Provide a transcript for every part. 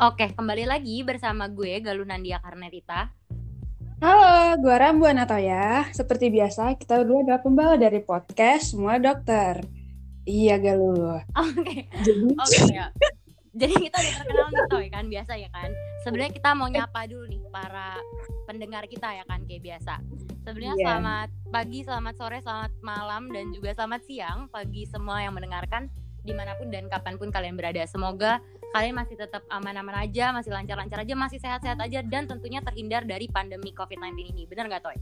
Oke, kembali lagi bersama gue Galuh Nandia Karnetita. Halo, gue Rambu Anatoya. Seperti biasa, kita berdua adalah pembawa dari podcast Semua Dokter. Iya, Galuh. Oke, Jadi, oke ya. Jadi kita udah terkenal nih Toy kan, biasa ya kan. Sebenarnya kita mau nyapa dulu nih para pendengar kita ya kan kayak biasa. Sebenarnya Iya. selamat pagi, selamat sore, selamat malam dan juga selamat siang bagi semua yang mendengarkan di mana pun dan kapan pun kalian berada. Semoga kalian masih tetap aman-aman aja, masih lancar-lancar aja, masih sehat-sehat aja dan tentunya terhindar dari pandemi COVID-19 ini. Bener nggak Toy?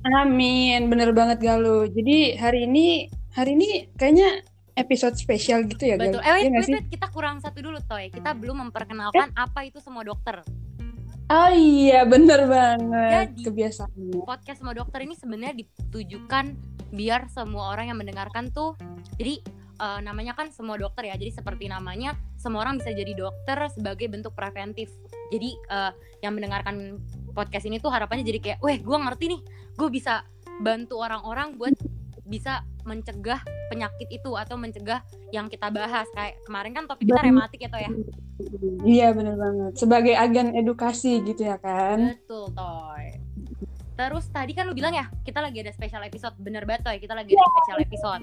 amin. Bener banget, Galuh. Jadi, hari ini, hari ini kayaknya episode spesial gitu ya, Betul. Galuh? Eh wait, nggak wait, kita kurang satu dulu Toy. Kita belum memperkenalkan apa itu semua dokter. Oh iya, bener banget. Jadi- Kebiasaannya. podcast semua dokter ini sebenarnya ditujukan biar semua orang yang mendengarkan tuh jadi eh, namanya kan semua dokter ya jadi seperti namanya semua orang bisa jadi dokter sebagai bentuk preventif jadi eh, yang mendengarkan podcast ini tuh harapannya jadi kayak weh gue ngerti nih gue bisa bantu orang-orang buat bisa mencegah penyakit itu atau mencegah yang kita bahas kayak kemarin kan topik kita rematik ya toh ya Iya, bener banget. Sebagai agen edukasi gitu ya kan? Betul, Toy. Terus tadi kan lu bilang ya, kita lagi ada special episode. Bener banget, Toy. Kita lagi ada special episode.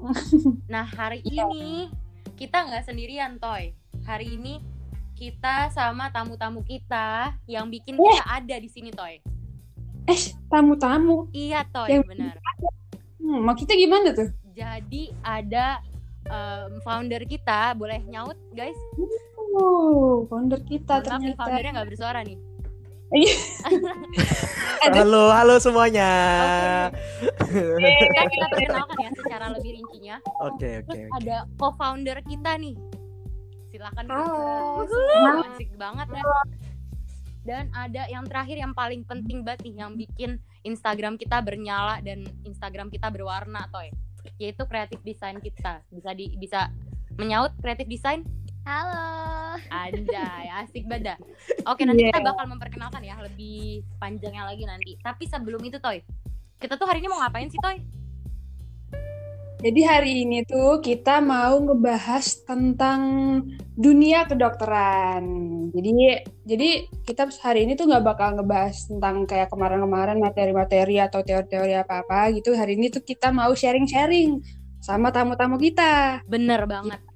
Nah, hari ini kita nggak sendirian, Toy. Hari ini kita sama tamu-tamu kita yang bikin kita ada di sini, Toy. Eh, tamu-tamu. Iya, Toy, Yang- bener. Hmm, mau kita gimana tuh? Jadi ada em, founder kita, boleh nyaut, guys? Oh, founder kita Maaf nih, ternyata. foundernya nggak bersuara nih. Halo, halo semuanya. Kita, kita perkenalkan ya secara lebih rincinya. Oke, oke, Terus oke. ada co-founder kita nih. Silakan Halo. Wuh, asik banget ya. Dan ada yang terakhir yang paling penting banget nih yang bikin Instagram kita bernyala dan Instagram kita berwarna toy. Yaitu kreatif desain kita. Bisa di bisa menyaut kreatif desain? Halo. Anjay, asik banget. Oke, nanti kita Yeah. bakal memperkenalkan ya lebih panjangnya lagi nanti. Tapi sebelum itu toy, kita tuh hari ini mau ngapain sih toy? Jadi hari ini tuh kita mau ngebahas tentang dunia kedokteran. Jadi jadi kita hari ini tuh nggak bakal ngebahas tentang kayak kemarin-kemarin materi-materi atau teori-teori apa-apa gitu. Hari ini tuh kita mau sharing-sharing sama tamu-tamu kita. Bener banget.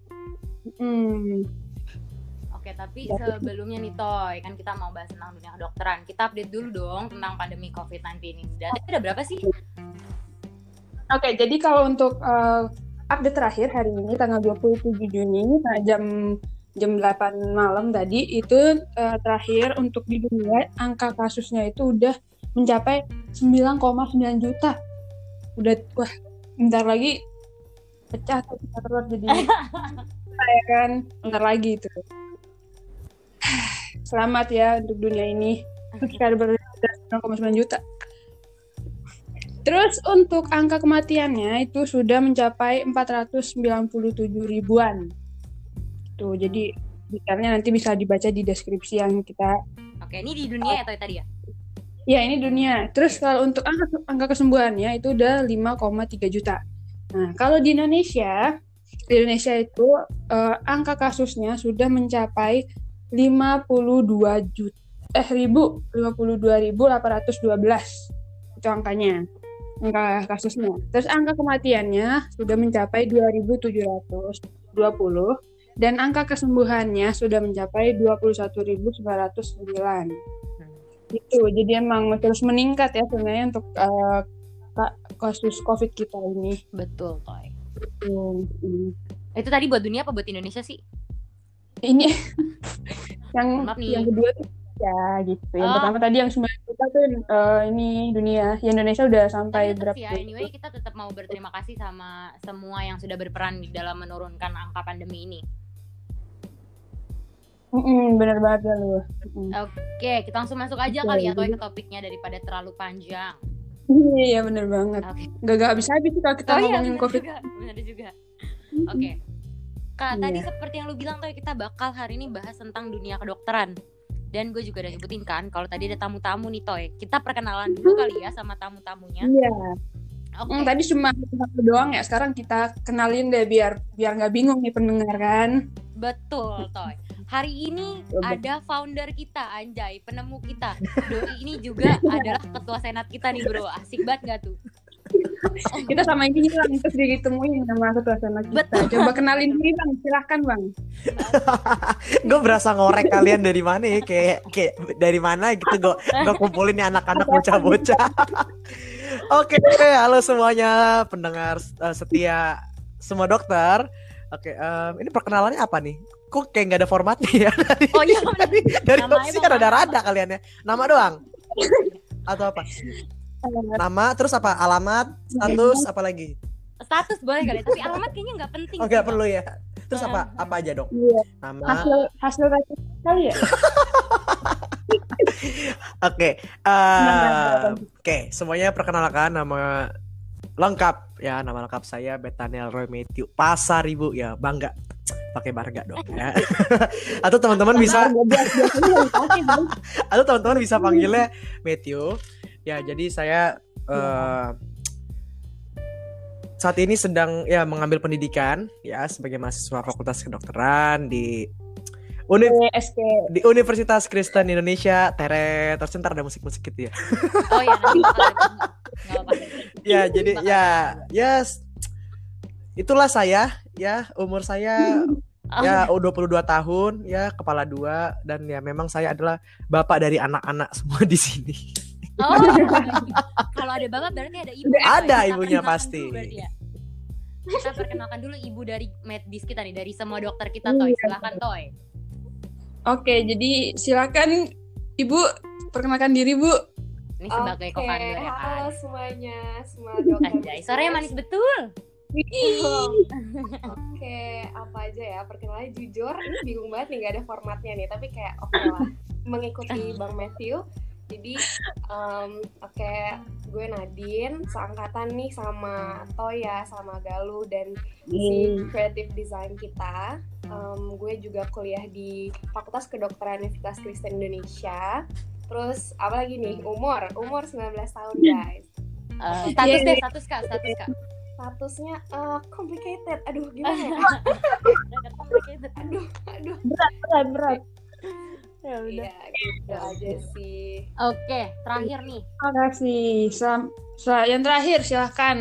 Hmm. Oke, tapi sebelumnya nih Toy, kan kita mau bahas tentang dunia kedokteran. Kita update dulu dong tentang pandemi COVID-19 ini. Data udah berapa sih? Oke, jadi kalau untuk eh, update terakhir hari ini tanggal 27 Juni jam jam 8 malam tadi itu eh, terakhir untuk di dunia angka kasusnya itu udah mencapai 9,9 juta. Udah wah, bentar lagi pecah tuh jadi ya kan bentar lagi itu. Selamat ya untuk dunia ini. Kita ber 9,9 juta. Terus untuk angka kematiannya itu sudah mencapai 497 ribuan. Tuh, jadi detailnya nanti bisa dibaca di deskripsi yang kita Oke, ini di dunia ya tadi ya? Ya, ini dunia. Terus kalau untuk angka, angka kesembuhannya itu udah 5,3 juta. Nah, kalau di Indonesia, di Indonesia itu eh, angka kasusnya sudah mencapai 52 juta eh ribu 52.812 itu angkanya angka kasusnya. Terus angka kematiannya sudah mencapai 2.720 dan angka kesembuhannya sudah mencapai 21.909 gitu jadi emang terus meningkat ya sebenarnya untuk ka- kasus covid kita ini Betul, Toy. Hmm, hmm. Itu tadi buat dunia apa buat Indonesia sih? ini yang Maaf nih. yang kedua tuh ya gitu yang Oh. pertama tadi yang sembilan juta tuh eh, ini dunia Yang Indonesia udah sampai Tapi berapa ya, anyway kita tetap mau berterima kasih sama semua yang sudah berperan di dalam menurunkan angka pandemi ini. Mm-mm, bener banget ya lu Mm. Oke, kita langsung masuk aja kali ya ke topiknya daripada terlalu panjang. Iya bener banget Oke. gak gak habis habis kalau kita Oh iya, ngomongin bener covid juga. Bener juga. Oke. Kak, Iya. tadi seperti yang lu bilang tuh kita bakal hari ini bahas tentang dunia kedokteran. Dan gue juga udah nyebutin kan, kalau tadi ada tamu-tamu nih Toy. Kita perkenalan dulu kali ya sama tamu-tamunya. iya Oke. Hmm, tadi cuma satu doang ya sekarang kita kenalin deh biar biar nggak bingung nih pendengar kan Betul, Toy. Hari ini ada founder kita, Anjay, penemu kita. Doi ini juga adalah ketua senat kita nih, Bro. Asik banget gak tuh? Kita sama ini hilang terus ditemuin nama ketua senat kita. Betul. Coba kenalin diri bang, silahkan bang. gue berasa ngorek kalian dari mana ya kayak kayak dari mana gitu gue gue kumpulin nih anak-anak bocah-bocah oke halo semuanya pendengar eh, setia semua dokter oke em, ini perkenalannya apa nih? Kok kayak nggak ada formatnya ya? Dari Oh iya, dari, dari opsi kan nama rada-rada kalian ya. Nama doang? Atau apa? Nama terus apa? Alamat status apa lagi? Status boleh kali, tapi alamat kayaknya nggak penting. oh nggak perlu ya. Terus apa? Apa aja dong Iya. nama. Hasil hasil kali ya. Oke, eh, oke, semuanya perkenalkan nama lengkap ya, nama lengkap saya Betaniel Roy Matthew Pasar Ibu ya, bangga pakai barga dong ya. atau teman-teman bisa, Bang. atau teman-teman bisa panggilnya Matthew. Ya, jadi saya eh, saat ini sedang ya mengambil pendidikan ya sebagai mahasiswa Fakultas Kedokteran di Uni SK. di Universitas Kristen Indonesia. Tere, terus ntar ada musik-musik gitu ya. Oh ya, nanti bakal ya jadi Bakal ya ada. ya s- itulah saya ya umur saya Oh, ya 22 tahun ya kepala dua dan ya memang saya adalah bapak dari anak-anak semua di sini Oh, kalau ada bapak berarti ada ibu. Ada Kita ibunya pasti. ya. Kita perkenalkan dulu ibu dari medis kita nih, dari semua dokter kita Toy. Iya. Silahkan Toy. Oke, jadi silakan Ibu perkenalkan diri Bu. Ini sebagai Oke, co-founder ya halo kan. semuanya, semua dokter. Anjay, suaranya manis betul. Oke, apa aja ya? Perkenalan jujur, ini bingung banget nih gak ada formatnya nih, tapi kayak oke lah, mengikuti Bang Matthew. Jadi, em, oke, gue Nadine, seangkatan nih sama Toya, sama Galuh dan si creative design kita. Em, gue juga kuliah di Fakultas Kedokteran Universitas Kristen Indonesia. Terus apa lagi nih? Umur, umur 19 tahun guys. Eh, status Iya, deh, iya. status kak, status kak. statusnya eh, complicated. Aduh, gimana ya? aduh, aduh. Berat, berat. Ya Iya, gitu aja sih. Oke, terakhir nih. Terima kasih. Yang terakhir silahkan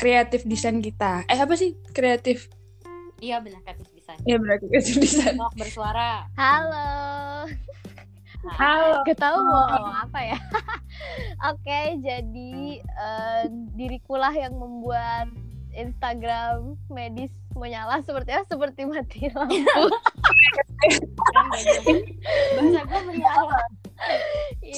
kreatif desain kita. Eh apa sih kreatif? Iya benar kreatif design. Ya berarti kreatif desain. Sok bersuara. Halo. Halo. Gak tahu mau ngomong apa ya. Oke, jadi eh, diriku lah yang membuat Instagram medis menyala seperti apa? Seperti mati lampu. Kan. Bahasa gue menyala. Iya.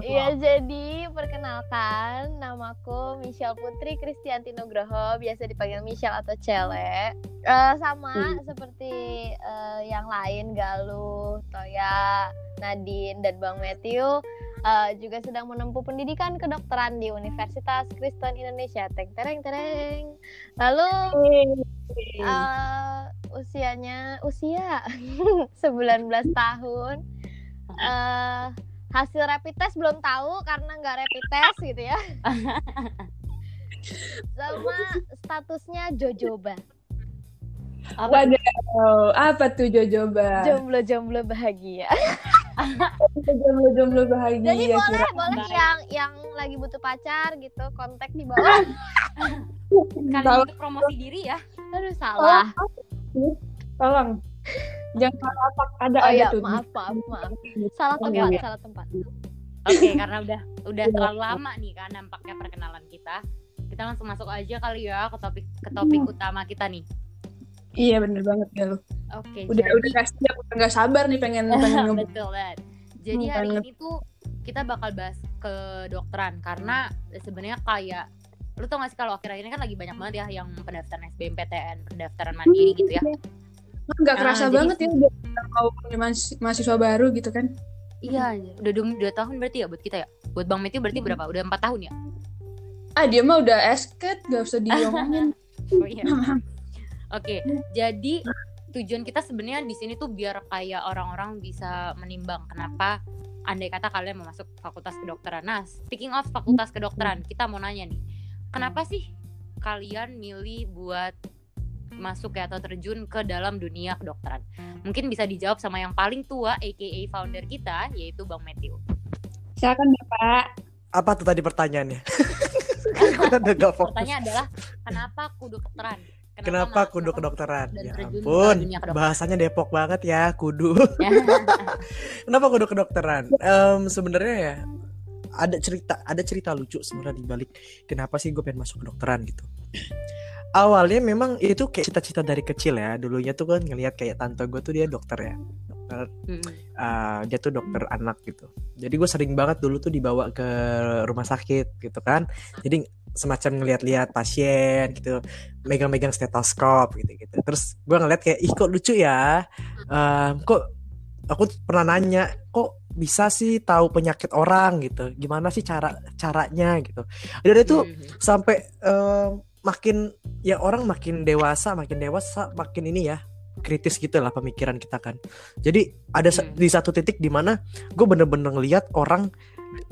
Iya, jadi perkenalkan namaku Michelle Putri Kristianti Nugroho, biasa dipanggil Michelle atau Cele. Eh, sama seperti eh, yang lain Galuh, Toya, Nadine dan Bang Matthew eh, juga sedang menempuh pendidikan kedokteran di Universitas Kristen Indonesia. Teng tereng tereng. Lalu eh, usianya usia 19 tahun. Eh hasil rapid test belum tahu karena nggak rapid test gitu ya. Sama statusnya jojoba, Apa? Waduh, apa tuh jojoba? jomblo-jomblo bahagia. Jomblo-jomblo bahagia. Jadi boleh kira. boleh Baik. yang yang lagi butuh pacar gitu kontak di bawah. Kali Tahu. untuk promosi diri ya. Aduh salah. Tolong. Jangan salah apa ada Oh ada iya tuh. maaf maaf maaf. Salah tempat oke. salah tempat. Oke, karena udah udah terlalu lama nih kan nampaknya perkenalan kita. Kita langsung masuk aja kali ya ke topik ke topik utama kita nih. Iya bener banget ya lu. Oke, Udah jadi udah kasih aku udah nggak sabar nih pengen pengen ngobrol. betul banget. Jadi Hmm, hari banget. ini tuh kita bakal bahas ke dokteran karena sebenarnya kayak lu tau gak sih kalau akhir-akhir ini kan lagi banyak banget ya yang pendaftaran SBMPTN, pendaftaran mandiri gitu ya. Nggak kerasa Ah, jadi banget ya udah mau mahasiswa baru gitu kan. Iya, udah dua, dua tahun berarti ya buat kita ya. Buat Bang Matthew berarti Hmm. berapa? Udah empat tahun ya? Ah dia mah udah esket gak usah diomongin. Oh iya. Oke, jadi tujuan kita sebenarnya di sini tuh biar kayak orang-orang bisa menimbang kenapa andai kata kalian mau masuk fakultas kedokteran. Nah, speaking of fakultas kedokteran, kita mau nanya nih, kenapa sih kalian milih buat masuk ya atau terjun ke dalam dunia kedokteran? Mungkin bisa dijawab sama yang paling tua aka founder kita yaitu Bang Matthew. Silakan Bapak. Apa tuh tadi pertanyaannya? Udah gak fokus. Pertanyaan adalah kenapa kudu kedokteran? Kenapa ma- kudu kenapa- kedokteran? Ya ampun, kedokteran? bahasanya Depok banget ya, kudu. Ya. Kenapa kudu kedokteran? Em, sebenarnya ya ada cerita, ada cerita lucu sebenarnya di balik kenapa sih gue pengen masuk kedokteran gitu. Awalnya memang itu kayak cita-cita dari kecil ya. Dulunya tuh kan ngelihat kayak tante gue tuh dia dokter ya. Dokter Mm. uh, dia tuh dokter anak gitu. Jadi gue sering banget dulu tuh dibawa ke rumah sakit gitu kan. Jadi semacam ngeliat-liat pasien gitu, megang-megang stetoskop gitu-gitu. Terus gue ngeliat kayak ih kok lucu ya. Um, kok aku pernah nanya kok bisa sih tahu penyakit orang gitu. Gimana sih cara caranya gitu. Dan itu Mhm. sampai um, makin ya orang makin dewasa makin dewasa makin ini ya kritis gitu lah pemikiran kita kan jadi ada Hmm. di satu titik di mana gue bener-bener ngeliat orang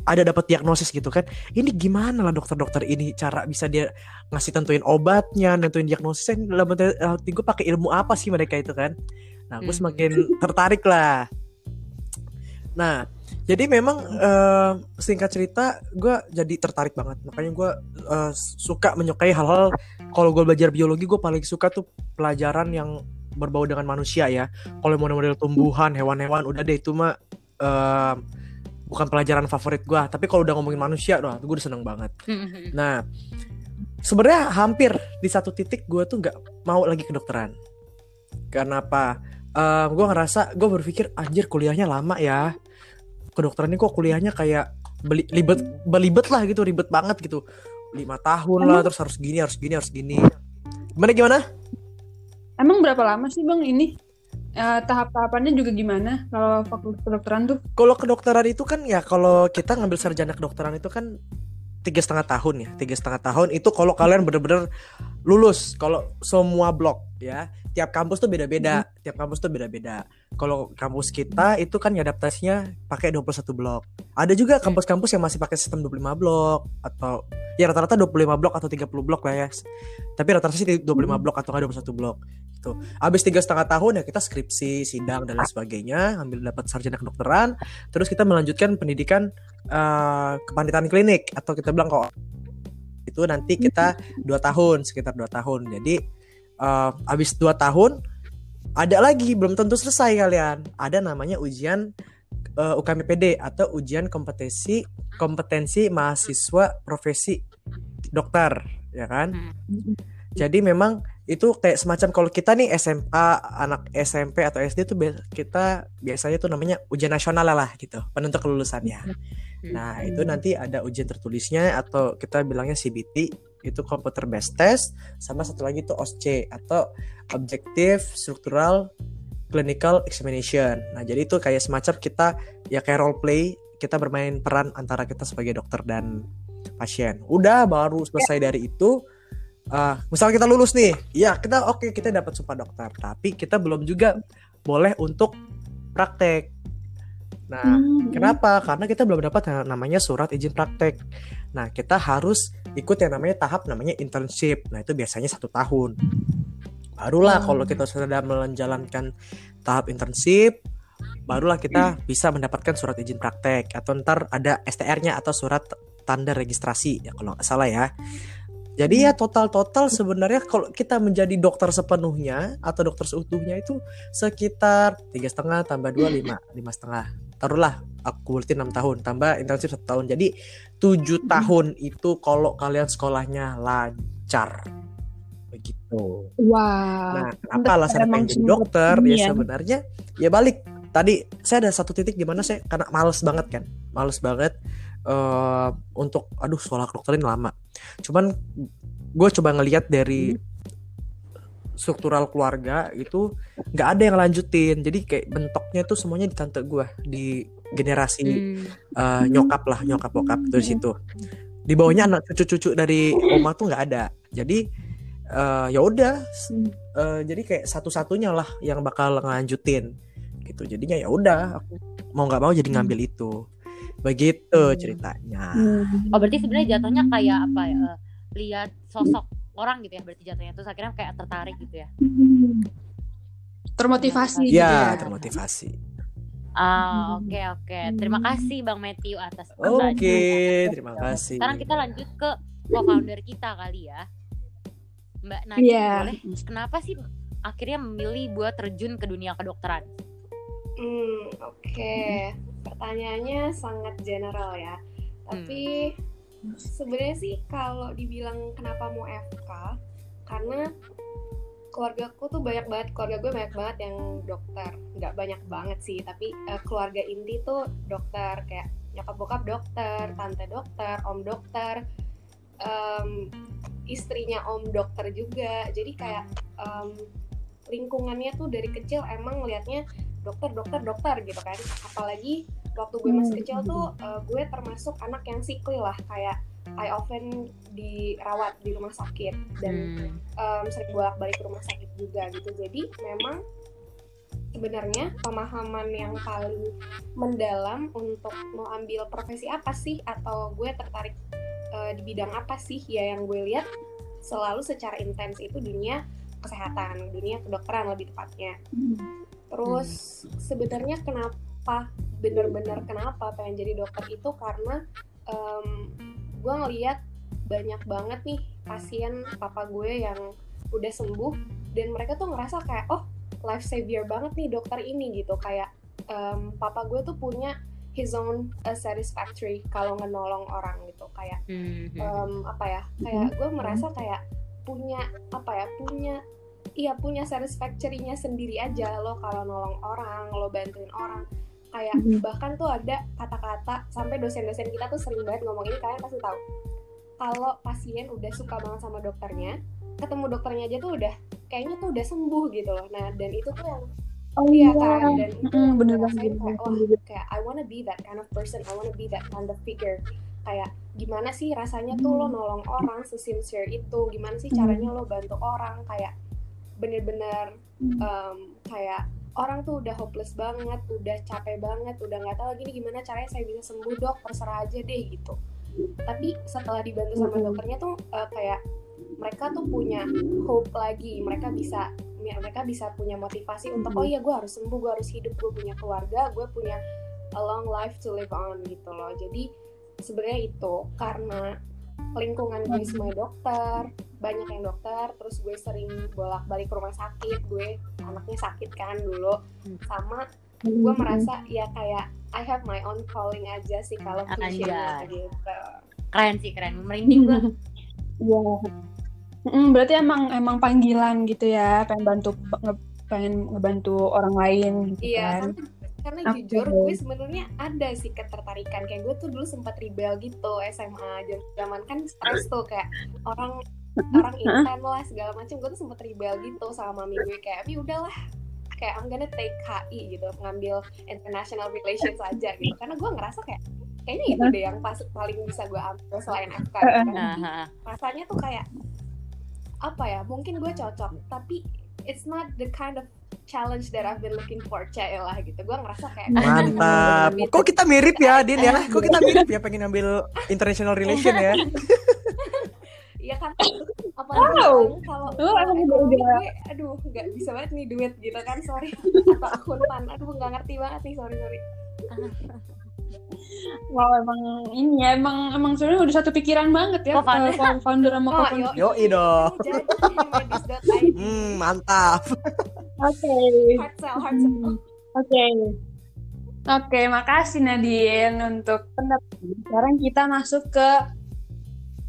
ada dapat diagnosis gitu kan ini gimana lah dokter-dokter ini cara bisa dia ngasih tentuin obatnya nentuin diagnosisnya dalam hati gue pakai ilmu apa sih mereka itu kan nah gue Hmm. semakin tertarik lah nah jadi memang eh, singkat cerita gue jadi tertarik banget. Makanya gue eh, suka menyukai hal-hal kalau gue belajar biologi gue paling suka tuh pelajaran yang berbau dengan manusia ya. Kalau model-model tumbuhan hewan-hewan udah deh itu mah eh, bukan pelajaran favorit gue tapi kalau udah ngomongin manusia doh gue udah seneng banget. Nah sebenarnya hampir di satu titik gue tuh nggak mau lagi kedokteran. Karena apa gue ngerasa gue berpikir anjir kuliahnya lama ya kedokteran ini kok kuliahnya kayak beli, libet belibet lah gitu ribet banget gitu. Lima tahun lah terus harus gini harus gini harus gini. Gimana gimana? Emang berapa lama sih Bang ini? Eh, tahap-tahapannya juga gimana kalau fakultas kedokteran tuh? kalau kedokteran itu kan ya kalau kita ngambil sarjana kedokteran itu kan tiga setengah tahun ya. Tiga setengah tahun itu kalau kalian bener-bener lulus kalau semua blok ya tiap kampus tuh beda-beda tiap kampus tuh beda-beda. Kalau kampus kita itu kan adaptasinya pakai 21 blok. Ada juga kampus-kampus yang masih pakai sistem 25 blok atau ya rata-rata 25 blok atau 30 blok lah ya. Tapi rata-rata sih 25 blok atau nggak 21 blok gitu. Habis tiga setengah tahun ya kita skripsi sidang dan lain sebagainya ambil dapat sarjana kedokteran terus kita melanjutkan pendidikan eh, kepanitan klinik atau kita bilang kok itu nanti kita dua tahun sekitar dua tahun. Jadi eh, habis dua tahun ada lagi belum tentu selesai kalian. Ada namanya ujian eh, UKMPD atau ujian kompetensi kompetensi mahasiswa profesi dokter ya kan? Jadi memang itu kayak semacam kalau kita nih SMA anak SMP atau SD tuh bi- kita biasanya tuh namanya ujian nasional lah gitu penentu kelulusannya. Nah, itu nanti ada ujian tertulisnya atau kita bilangnya CBT, itu computer based test, sama satu lagi itu OSCE atau Objective Structural Clinical Examination. Nah, jadi itu kayak semacam kita ya kayak role play, kita bermain peran antara kita sebagai dokter dan pasien. Udah baru selesai dari itu uh, misal kita lulus nih, ya kita oke kita dapat sumpah dokter, tapi kita belum juga boleh untuk praktek. Nah, Hmm. Kenapa? Karena kita belum dapat yang namanya surat izin praktek. Nah, kita harus ikut yang namanya tahap namanya internship. Nah, itu biasanya satu tahun. Barulah Oh. kalau kita sudah menjalankan tahap internship, barulah kita bisa mendapatkan surat izin praktek atau ntar ada STR-nya atau surat tanda registrasi ya kalau nggak salah ya. Jadi ya total-total sebenarnya kalau kita menjadi dokter sepenuhnya atau dokter seutuhnya itu sekitar tiga setengah tambah dua lima lima setengah taruhlah aku berarti enam tahun tambah intensif satu tahun jadi tujuh tahun itu kalau kalian sekolahnya lancar. Begitu. Wah. nah kenapa untuk alasan pengen jadi dokter? Ya ya. sebenarnya ya balik. Tadi saya ada satu titik di mana saya karena males banget kan? Males banget eh, untuk aduh sekolah kedokteran lama. Cuman gue coba ngelihat dari struktural keluarga itu nggak ada yang lanjutin. Jadi kayak bentuknya tuh semuanya di tante gue di generasi Hmm. eh, nyokap lah nyokap bokap itu di situ di bawahnya anak cucu-cucu dari oma tuh nggak ada jadi eh, ya udah Hmm. eh, jadi kayak satu-satunya lah yang bakal ngelanjutin gitu jadinya ya udah aku mau nggak mau jadi ngambil itu begitu ceritanya Hmm. Oh berarti sebenarnya jatuhnya kayak apa ya? lihat sosok orang gitu ya berarti jatuhnya terus akhirnya kayak tertarik gitu ya Termotivasi gitu Ya, ya. termotivasi. Ah oke oke terima kasih bang Matthew atas. Oke, terima kasih. sekarang kita lanjut ke co-founder kita kali ya Mbak Najib Iya. boleh kenapa sih akhirnya memilih buat terjun ke dunia kedokteran Hmm, oke. Pertanyaannya sangat general ya. Tapi sebenarnya sih kalau dibilang kenapa mau FK, karena keluargaku tuh banyak banget, keluarga gue banyak banget yang dokter. Nggak banyak banget sih, tapi eh, keluarga inti tuh dokter kayak nyokap bokap dokter, tante dokter, om dokter, em, istrinya om dokter juga. Jadi kayak em, lingkungannya tuh dari kecil emang ngelihatnya dokter dokter dokter gitu kan apalagi waktu gue masih kecil tuh uh, gue termasuk anak yang sickly lah kayak I often dirawat di rumah sakit dan Hmm. um, sering bolak balik ke rumah sakit juga gitu jadi memang sebenarnya pemahaman yang paling mendalam untuk mau ambil profesi apa sih atau gue tertarik uh, di bidang apa sih ya yang gue lihat selalu secara intens itu dunia kesehatan dunia kedokteran lebih tepatnya terus sebenarnya kenapa bener-bener kenapa pengen jadi dokter itu karena em, gue ngeliat banyak banget nih pasien papa gue yang udah sembuh dan mereka tuh ngerasa kayak oh life savior banget nih dokter ini gitu. Kayak em, papa gue tuh punya his own uh, satisfactory kalau ngenolong orang gitu. Kayak em, apa ya kayak gue merasa kayak punya apa ya punya iya punya satisfactory-nya sendiri aja lo kalau nolong orang lo bantuin orang kayak Mhm. bahkan tuh ada kata-kata sampai dosen-dosen kita tuh sering banget ngomong ini kalian pasti tahu. Kalau pasien udah suka banget sama dokternya ketemu dokternya aja tuh udah kayaknya tuh udah sembuh gitu loh. Nah dan itu tuh yang Oh iya iya. kan? Dan itu Mm, bener gue banget, bener kayak wah kayak I wanna be that kind of person I wanna be that kind of figure. Kayak gimana sih rasanya tuh lo nolong orang sesincere itu? Gimana sih caranya lo bantu orang? Kayak bener-bener em, kayak orang tuh udah hopeless banget udah capek banget udah nggak tahu lagi nih gimana caranya saya bisa sembuh dok. Terserah aja deh gitu. Tapi setelah dibantu sama dokternya tuh eh, kayak mereka tuh punya hope lagi. Mereka bisa mereka bisa punya motivasi untuk oh iya gue harus sembuh gue harus hidup gue punya keluarga gue punya a long life to live on gitu loh. Jadi sebenarnya itu karena lingkungan gue semua dokter banyak yang dokter terus gue sering bolak balik ke rumah sakit gue anaknya sakit kan dulu Hmm. sama gue merasa ya kayak I have my own calling aja sih kalau Anjay. gitu keren sih keren merinding gue Iya. Mm, berarti emang emang panggilan gitu ya, pengen bantu nge- pengen ngebantu orang lain gitu Iya, kan. karena, karena Oke. jujur gue sebenarnya ada sih ketertarikan kayak gue tuh dulu sempat rebel gitu SMA zaman kan stres tuh kayak orang orang intan lah segala macam gue tuh sempat rebel gitu sama mami gue. Kayak mi udahlah. Kayak I'm gonna take HI gitu ngambil international relations aja gitu. Karena gue ngerasa kayak kayaknya itu deh yang pas paling bisa gue ambil selain FK gitu kan. Rasanya tuh kayak apa ya mungkin gue cocok tapi it's not the kind of challenge that I've been looking for lah gitu. Gue ngerasa kayak Mantap. Kok kita mirip ya, Din ya? Kok kita mirip ya pengen ambil international relation ya? Iya kan apalagi Wow. kalau Oh, ekonomi udah- gue aduh nggak bisa banget nih duit gitu kan sorry atau akuntan aduh nggak ngerti banget nih sorry sorry Wow, emang ini ya, emang emang sebenarnya udah satu pikiran banget ya, Co-founder. eh, co-founder sama oh co-founder. yo Yoi dong. Hmm, mantap. Oke. hard sell hard sell Hmm, Oke. Oke, makasih Nadine untuk pendapat. Sekarang kita masuk ke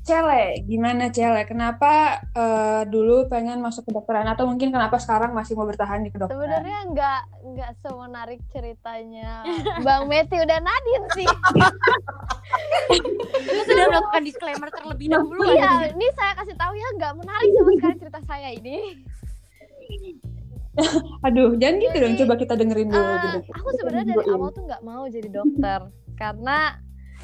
Cele. Gimana Cele? Kenapa eh, dulu pengen masuk kedokteran atau mungkin kenapa sekarang masih mau bertahan di kedokteran? Sebenarnya nggak nggak semenarik ceritanya Bang Matthew dan Nadine sih. Lu sudah melakukan disclaimer terlebih dahulu Iya, ini saya kasih tahu ya nggak menarik sama sekali cerita saya ini. Aduh, jangan gitu dong. Jadi, Coba kita dengerin dulu. Eh, gitu. aku sebenarnya dari Dengerin. awal tuh nggak mau jadi dokter karena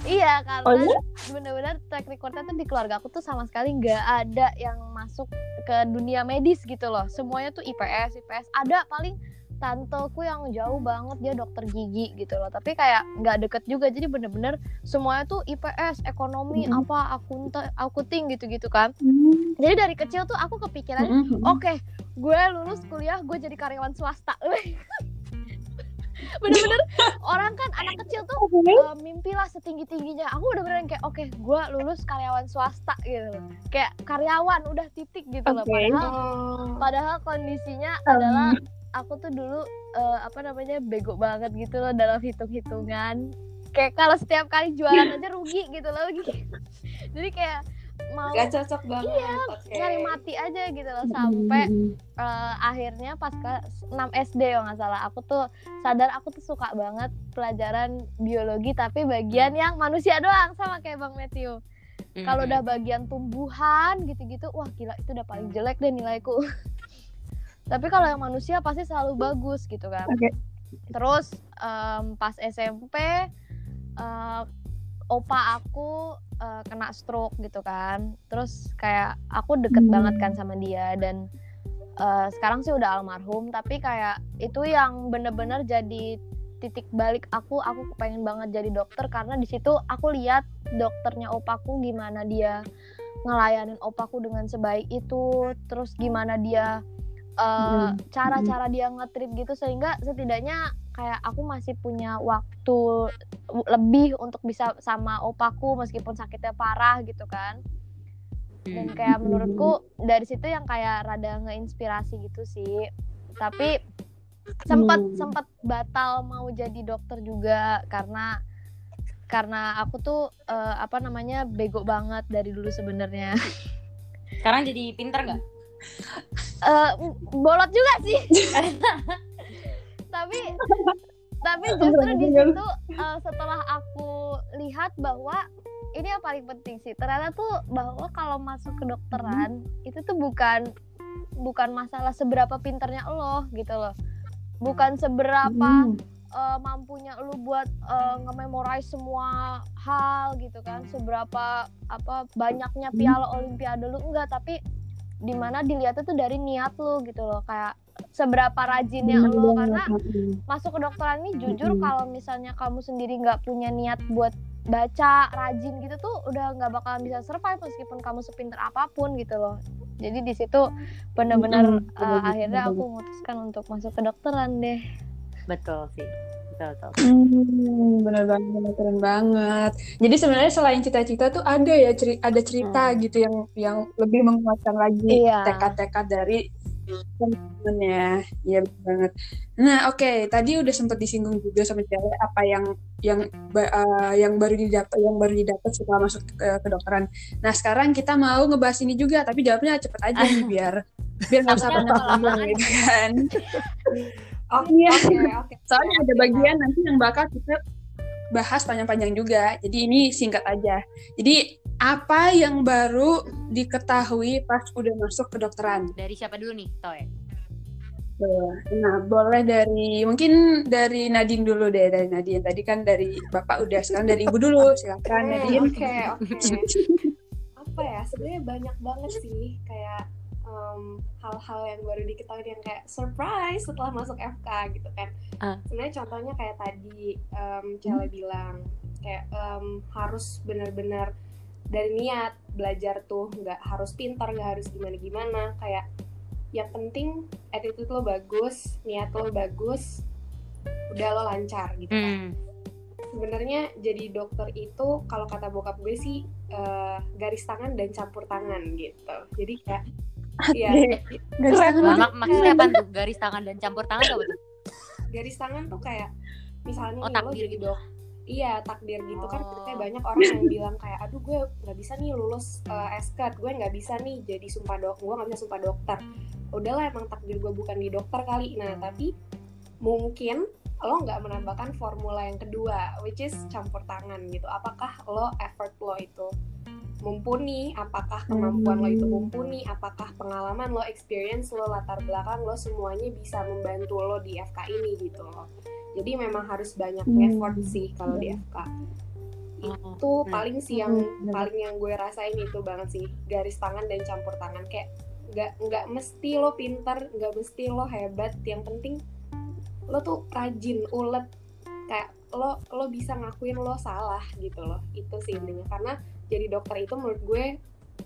iya karena Oh iya? bener-bener track recordnya tuh di keluarga aku tuh sama sekali nggak ada yang masuk ke dunia medis gitu loh semuanya tuh IPS IPS ada paling tanteku yang jauh banget dia dokter gigi gitu loh tapi kayak nggak deket juga jadi bener-bener semuanya tuh IPS ekonomi Mhm. apa akunta akuting gitu-gitu kan Hmm. jadi dari kecil tuh aku kepikiran Mm-mm. oke gue lulus kuliah gue jadi karyawan swasta bener-bener orang kan anak kecil tuh uh, mimpilah setinggi tingginya aku udah beneran kayak oke gue lulus karyawan swasta gitu loh kayak karyawan udah titik gitu loh Oke. padahal Oh. padahal kondisinya Um. adalah aku tuh dulu uh, apa namanya bego banget gitu loh dalam hitung-hitungan kayak kalau setiap kali jualan aja rugi gitu loh jadi kayak mau Gak cocok banget. Oke. nyari mati aja gitu loh sampai eh, akhirnya pas ke 6 SD kalau nggak salah aku tuh sadar aku tuh suka banget pelajaran biologi tapi bagian yang manusia doang sama kayak Bang Matthew. Kalau udah bagian tumbuhan gitu-gitu, wah gila itu udah paling jelek deh nilaiku. tapi kalau yang manusia pasti selalu bagus gitu kan. Oke. Terus em, pas SMP eh, opa aku eh, kena stroke gitu kan. Terus kayak aku deket Hmm. banget kan sama dia dan eh, sekarang sih udah almarhum tapi kayak itu yang bener-bener jadi titik balik aku aku pengen banget jadi dokter karena di situ aku lihat dokternya opaku gimana dia ngelayanin opaku dengan sebaik itu terus gimana dia eh, Hmm. cara-cara dia nge-treat gitu sehingga setidaknya kayak aku masih punya waktu lebih untuk bisa sama opaku meskipun sakitnya parah gitu kan. Dan kayak menurutku dari situ yang kayak rada ngeinspirasi gitu sih. Tapi sempat Hmm. sempat batal mau jadi dokter juga karena karena aku tuh eh, apa namanya bego banget dari dulu sebenarnya. Sekarang jadi pinter nggak? Eh, bolot juga sih justru di situ eh, setelah aku lihat bahwa ini yang paling penting sih ternyata tuh bahwa kalau masuk ke dokteran itu tuh bukan bukan masalah seberapa pinternya lo gitu loh. Bukan seberapa Hmm. eh, mampunya lu buat eh, nge-memorize semua hal gitu kan seberapa apa banyaknya piala olimpiade lu enggak. Tapi di mana dilihatnya tuh dari niat lu gitu loh. Kayak seberapa rajinnya Bener lo karena masuk kedokteran ini jujur kalau misalnya kamu sendiri nggak punya niat buat baca rajin gitu tuh udah nggak bakalan bisa survive meskipun kamu sepinter apa pun gitu loh jadi di situ benar-benar Mm-mm. eh, akhirnya aku memutuskan untuk masuk kedokteran deh Betul sih. Betul betul. Hmm, bener banget, bener keren banget. Jadi sebenarnya selain cita-cita tuh ada ya ceri ada cerita gitu yang yang lebih menguatkan lagi Iya. tekad-tekad dari teman-teman ya. Iya banget. Nah, oke, tadi udah sempat disinggung juga sama cewek apa yang yang eh, yang baru didapat yang baru didapat setelah masuk ke kedokteran. Nah, sekarang kita mau ngebahas ini juga, tapi jawabnya cepet aja nih biar biar nggak usah panjang-panjang kelamaan. gitu kan. Oke, Iya. oke, oke. Soalnya ada bagian nanti yang bakal kita bahas panjang-panjang juga. Jadi ini singkat aja. Jadi apa yang baru diketahui pas udah masuk kedokteran? Dari siapa dulu nih, Toy? Nah, boleh dari mungkin dari Nadine dulu deh, dari Nadine. Tadi kan dari Bapak udah, sekarang dari Ibu dulu. Silakan Nadine. Oke, oke. Apa ya? Sebenarnya banyak banget sih kayak hal-hal yang baru diketahui yang kayak surprise setelah masuk FK gitu kan. Ah. Sebenarnya contohnya kayak tadi em Cele bilang kayak em, harus benar-benar dari niat belajar tuh nggak harus pintar nggak harus gimana-gimana kayak yang penting attitude lo bagus niat lo bagus udah lo lancar gitu kan Hmm. sebenarnya jadi dokter itu kalau kata bokap gue sih eh, garis tangan dan campur tangan gitu jadi kayak ya Garis tangan Mak- maksudnya apa tuh? Garis tangan dan campur tangan apa tuh? garis tangan tuh kayak misalnya Oh, takdir gitu. iya takdir gitu. Kan Oh. kayak banyak orang yang bilang kayak aduh gue nggak bisa nih lulus eh, SKT gue nggak bisa nih jadi sumpah dok gue nggak bisa sumpah dokter. Udahlah emang takdir gue bukan di dokter kali. Nah tapi mungkin lo nggak menambahkan formula yang kedua which is campur tangan gitu. Apakah lo effort lo itu mumpuni apakah kemampuan lo itu mumpuni apakah pengalaman lo experience lo latar belakang lo semuanya bisa membantu lo di FK ini gitu. Loh jadi memang harus banyak Hmm. effort sih kalau di FK Oh, itu hmm. paling sih yang Hmm, paling yang gue rasain itu banget sih garis tangan dan campur tangan. Kayak nggak nggak mesti lo pinter nggak mesti lo hebat. Yang penting lo tuh rajin ulet. Kayak lo lo bisa ngakuin lo salah gitu loh. Itu sih intinya. Karena jadi dokter itu menurut gue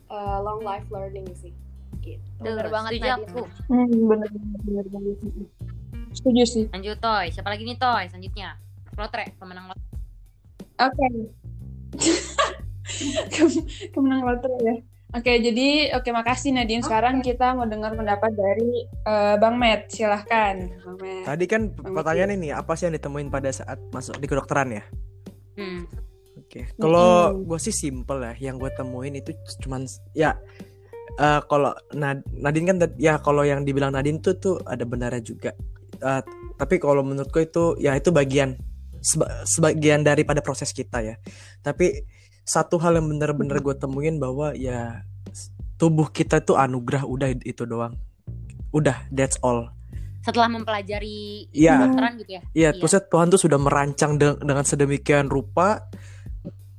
uh, long life learning sih gitu Bener banget, setuju aku. Hmm, bener bener bener banget. Setuju sih. Lanjut Toy, siapa lagi nih Toy selanjutnya? Lotre, pemenang lotre. Oke. Kem- Kemenang lotre ya. Oke, jadi oke makasih Nadine. Sekarang kita mau dengar pendapat dari eh, Bang Matt. Silahkan, Bang Matt. Tadi kan Bang pertanyaan ini apa sih yang ditemuin pada saat masuk di kedokteran ya? Hmm. Oke, kalau Mm-mm. gue sih simple ya, yang gue temuin itu cuman ya eh, kalau Nad- Nadine kan ya kalau yang dibilang Nadine tuh tuh ada benarnya juga. Eh, tapi kalau menurut gue itu ya itu bagian seba- sebagian daripada proses kita ya. Tapi satu hal yang bener-bener gue temuin bahwa ya tubuh kita tuh anugerah udah itu doang. Udah that's all. Setelah mempelajari Iya. kedokteran gitu ya. Iya, Iya. maksudnya Tuhan tuh sudah merancang de- dengan sedemikian rupa.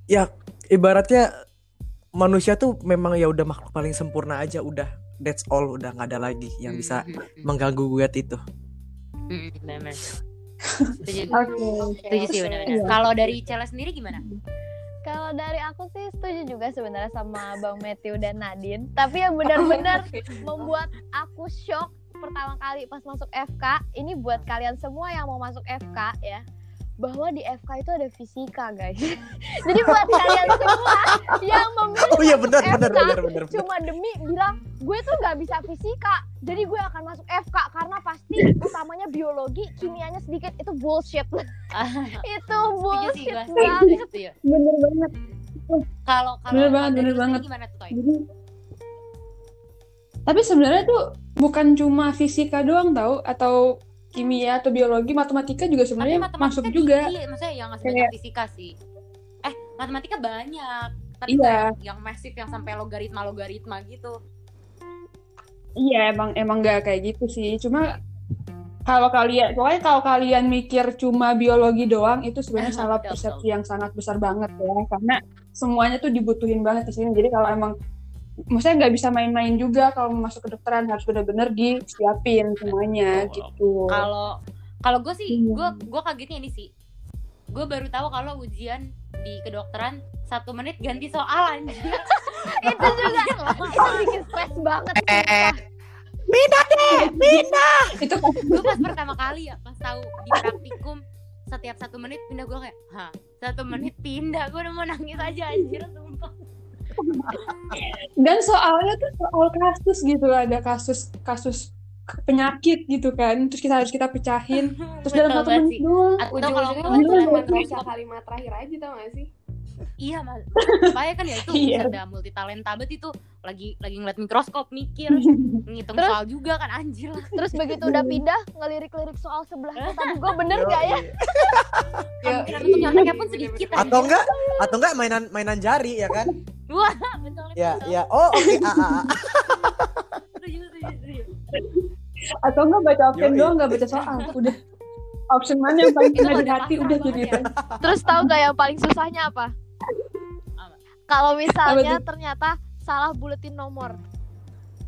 Ya, ibaratnya manusia tuh memang ya udah makhluk paling sempurna aja, udah that's all, udah nggak ada lagi yang bisa Hmm, hmm, hmm. mengganggu gue itu. Hmm. Setuju. Oke. Setuju sih benar-benar. Iya. Kalau dari Cela sendiri gimana? Kalau dari aku sih setuju juga sebenarnya sama Bang Matthew dan Nadine. Tapi yang benar-benar membuat aku shock pertama kali pas masuk FK, ini buat kalian semua yang mau masuk FK ya, bahwa di FK itu ada fisika guys. Jadi buat kalian semua yang memilih Oh iya benar FK, benar benar benar. benar. cuma demi bilang gue tuh nggak bisa fisika, jadi gue akan masuk FK karena pasti utamanya biologi, kimianya sedikit itu bullshit. itu bullshit banget. Setuju. Bener banget. Kalau kalau Bener banget, bener banget. Gimana tuh Toy? Jadi tapi sebenarnya tuh bukan cuma fisika doang tau atau kimia atau biologi, matematika juga sebenarnya masuk juga. maksudnya yang nggak sebanyak fisika sih. Eh, matematika banyak. Tapi Iya. kayak yang masif yang sampai logaritma logaritma gitu. Iya emang emang nggak kayak gitu sih. Cuma kalau kalian pokoknya kalau kalian mikir cuma biologi doang itu sebenarnya Ah, salah persepsi yang sangat besar banget ya. Karena semuanya tuh dibutuhin banget di sini. Jadi kalau emang maksudnya nggak bisa main-main juga kalau mau masuk kedokteran harus benar-benar disiapin semuanya Betul. gitu. Kalau kalau gue sih, Iya. gue gue kagetnya ini sih. Gue baru tahu kalau ujian di kedokteran satu menit ganti soal anjir. itu juga itu bikin stres banget Eh, sumpah. Itu gue pas pertama kali ya pas tahu di praktikum setiap satu menit pindah gue kayak hah satu menit pindah gue udah mau nangis aja anjir sumpah dan soalnya tuh soal kasus gitu ada kasus kasus penyakit gitu kan. Terus kita harus kita pecahin. Terus dalam satu menit doang. Atau kalau ujung-ujungnya cuma kalimat terakhir aja tau gak sih iya mas supaya kan ya itu Iya. ada multi talenta banget itu lagi lagi ngeliat mikroskop mikir ngitung Terus? soal juga kan anjir terus begitu udah pindah ngelirik-lirik soal sebelahnya tadi gue bener gak ya kemungkinan untuk nyonteknya pun sedikit atau anjir. enggak atau enggak mainan mainan jari ya kan? wah betul Ya ya. Oh oke. ah, ah, ah. setuju atau enggak baca option doang nggak baca soal udah option mana yang paling kena di udah hati udah jadi ya. itu terus tahu gak yang paling susahnya Apa? Kalau misalnya ternyata salah buletin nomor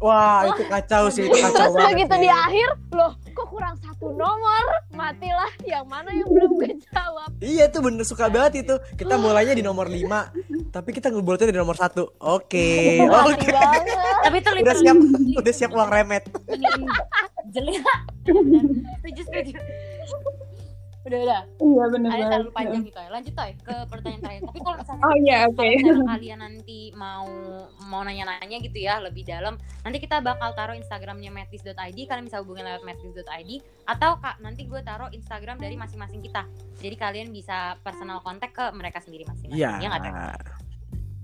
Wah itu kacau sih, itu kacau terus banget. begitu sih. di akhir loh kok kurang satu nomor matilah yang mana yang belum gue jawab Iya tuh bener suka banget itu. Kita mulainya di nomor 5 tapi kita ngebulatnya di nomor satu. Oke, mati oke. banget tapi itu Udah siap, udah siap uang remet. ini jelek setuju setuju udah udah. Iya benar ada terlalu panjang gitu ya. Lanjut Toy ke pertanyaan terakhir. Tapi kalau misalnya oh iya oke. kalau kalian nanti mau mau nanya-nanya gitu ya lebih dalam nanti kita bakal taruh instagramnya matis.id kalian bisa hubungin lewat matis.id atau kak nanti gue taruh instagram dari masing-masing kita. Jadi kalian bisa personal kontak ke mereka sendiri masing-masing. Iya. ya nggak Toy?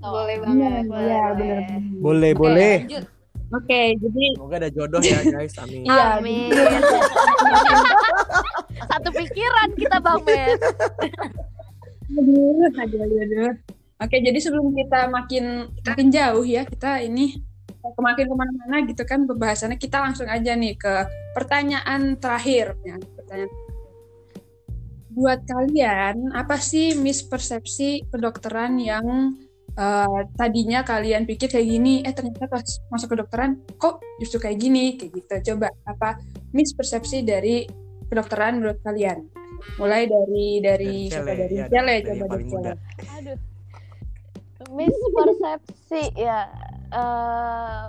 Oh, boleh banget iya benar Boleh, Oke, boleh. lanjut. oke jadi Semoga ada jodoh ya guys. Amin. Iya, amin satu pikiran kita bang Met Aduh, aduh, aduh. Oke, jadi sebelum kita makin makin jauh ya, kita ini kemakin ke mana-mana gitu kan pembahasannya, kita langsung aja nih ke pertanyaan terakhir. Ya, pertanyaan. Buat kalian, apa sih mispersepsi kedokteran yang eh, tadinya kalian pikir kayak gini, eh ternyata pas masuk kedokteran kok justru kayak gini, kayak gitu. Coba apa mispersepsi dari kedokteran menurut kalian? Mulai dari dari Dari siapa dari ya, Cele dari coba yang dari Cele. Aduh. Mispersepsi ya. eh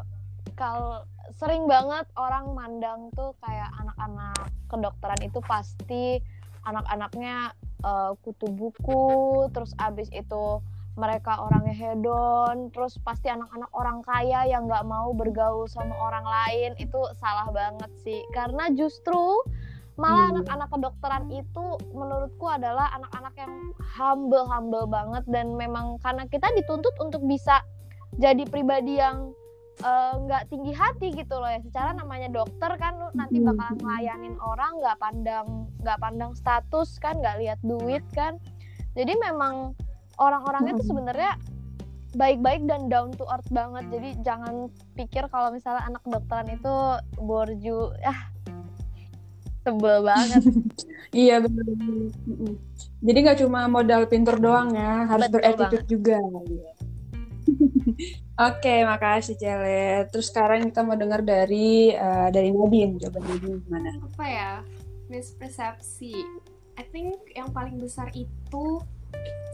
kalau sering banget orang mandang tuh kayak anak-anak kedokteran itu pasti anak-anaknya eh, kutu buku, terus abis itu mereka orangnya hedon, terus pasti anak-anak orang kaya yang nggak mau bergaul sama orang lain itu salah banget sih. Karena justru malah Hmm. anak-anak kedokteran itu menurutku adalah anak-anak yang humble humble banget dan memang karena kita dituntut untuk bisa jadi pribadi yang eh, nggak tinggi hati gitu loh ya secara namanya dokter kan lu nanti Hmm. bakalan ngelayanin orang nggak pandang nggak pandang status kan nggak lihat duit kan jadi memang orang-orangnya tuh Hmm. sebenarnya baik-baik dan down to earth banget jadi jangan pikir kalau misalnya anak kedokteran itu borju ah sebel banget Iya benar. Jadi nggak cuma modal pinter doang ya, harus Betul berattitude juga. Oke, makasih Cele. Terus sekarang kita mau dengar dari eh, dari Nadine. Coba Nadine gimana? apa ya mispersepsi I think yang paling besar itu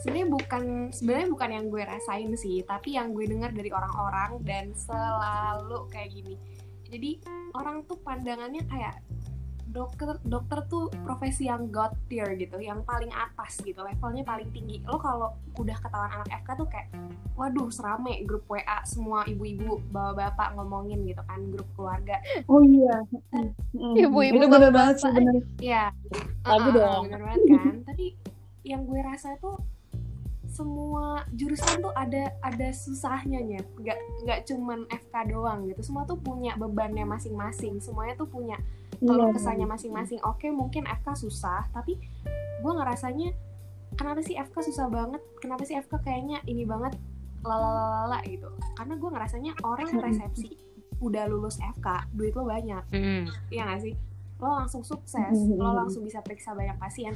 sebenarnya bukan sebenarnya bukan yang gue rasain sih tapi yang gue dengar dari orang-orang dan selalu kayak gini jadi orang tuh pandangannya kayak dokter dokter tuh profesi yang god tier gitu yang paling atas gitu levelnya paling tinggi lo kalau udah ketahuan anak FK tuh kayak waduh serame grup WA semua ibu-ibu bawa bapak ngomongin gitu kan grup keluarga Oh iya. Mm-mm. Ibu-ibu Itu bener bapak-bapak. banget sih bener. Iya. Lagu Uh-uh, dong. Bener banget kan. Tapi yang gue rasa tuh semua jurusan tuh ada ada susahnya nya. Gak nggak cuman FK doang gitu. Semua tuh punya bebannya masing-masing. Semuanya tuh punya kalau Iya, kesannya masing-masing. Oke, mungkin FK susah, tapi gue ngerasanya kenapa sih FK susah banget? Kenapa sih FK kayaknya ini banget lalalala gitu. Karena gue ngerasanya orang resepsi udah lulus FK, duit lo banyak. Mm. Iya gak sih? Lo langsung sukses, Mhm. lo langsung bisa periksa banyak pasien.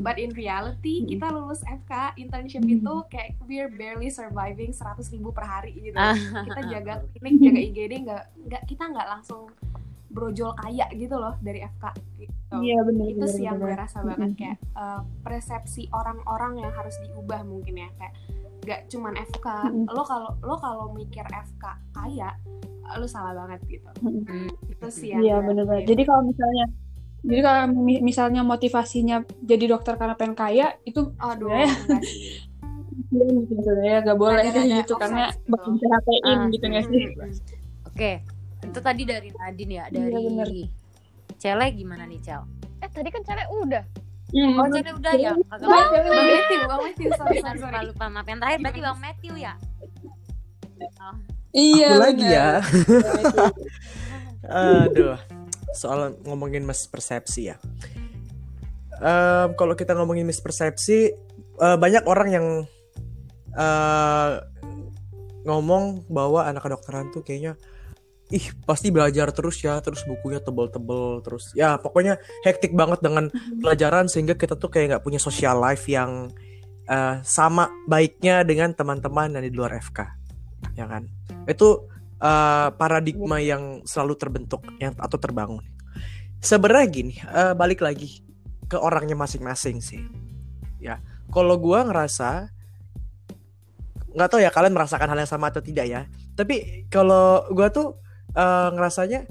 But in reality, Mhm. kita lulus FK, internship itu kayak we're barely surviving 100 ribu per hari gitu. Ah. Kita jaga klinik, jaga IGD, nggak nggak kita nggak langsung brojol kaya gitu loh dari FK. Gitu. Iya bener. Itu bener, sih yang gue bener. rasa banget kayak uh, persepsi orang-orang yang harus diubah mungkin ya kayak nggak cuman FK. Lo kalau lo kalau mikir FK kaya, lo salah banget gitu. Mm. Itu sih yang Iya gue bener banget. Jadi kalau misalnya jadi kalau mi- misalnya motivasinya jadi dokter karena pengen kaya itu Aduh, sebenarnya gitu ya gak boleh Ada- kayak ada gitu karena gitu. bakal Ah, gitu nggak sih? Oke, itu tadi dari Nadine ya, Iya, dari bener. Cele gimana nih Cel? eh tadi kan cewek udah Hmm, Oh Cele udah ya? Kagak Bang Bang Matthew, Bang Matthew, sorry, Lupa, sorry, lupa, sorry. lupa. Maaf yang terakhir berarti Bang Matthew ya? Iya. Aku lagi ya. Aduh, soal ngomongin mispersepsi ya. Em, kalau kita ngomongin mispersepsi, eh, banyak orang yang eh, ngomong bahwa anak kedokteran tuh kayaknya ih pasti belajar terus ya, terus bukunya tebel-tebel, terus ya pokoknya hektik banget dengan pelajaran sehingga kita tuh kayak nggak punya social life yang eh, sama baiknya dengan teman-teman yang di luar FK, ya kan? Itu eh, paradigma yang selalu terbentuk yang atau terbangun. Sebenarnya gini, eh, balik lagi ke orangnya masing-masing sih. Ya, kalau gua ngerasa nggak tahu ya kalian merasakan hal yang sama atau tidak ya. Tapi kalau gua tuh eh, ngerasanya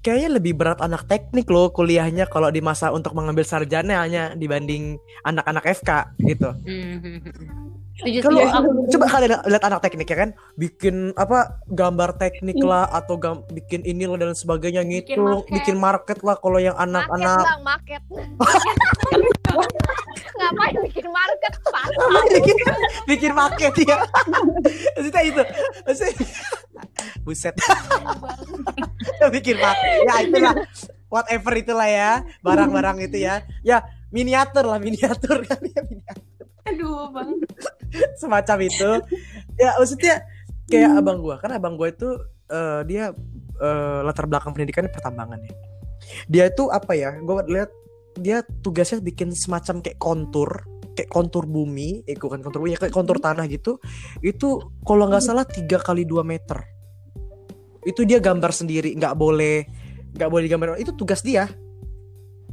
kayaknya lebih berat anak teknik loh kuliahnya kalau di masa untuk mengambil sarjananya dibanding anak-anak FK gitu. Setuju, Kalau aku- coba kalian lihat anak teknik ya kan, bikin apa gambar teknik lah atau gam- bikin ini lah dan sebagainya Bikin ngitung, market. bikin market lah kalau yang market anak-anak bang market ngapain bikin market pak bikin bikin market ya. Maksudnya itu. Maksudnya buset bikin market. Ya itulah whatever itulah ya, barang-barang itu ya. Ya miniatur lah miniatur kan ya miniatur. Aduh, Bang. semacam itu. Ya maksudnya kayak abang gua. Kan abang gua itu eh, dia eh, latar belakang pendidikannya pertambangan ya. Dia itu apa ya? Gua lihat dia tugasnya bikin semacam kayak kontur kayak kontur bumi. Eh bukan kontur bumi ya kayak kontur tanah gitu. Itu kalau nggak salah tiga kali 2 meter. Itu dia gambar sendiri. Nggak boleh nggak boleh digambar. Itu tugas dia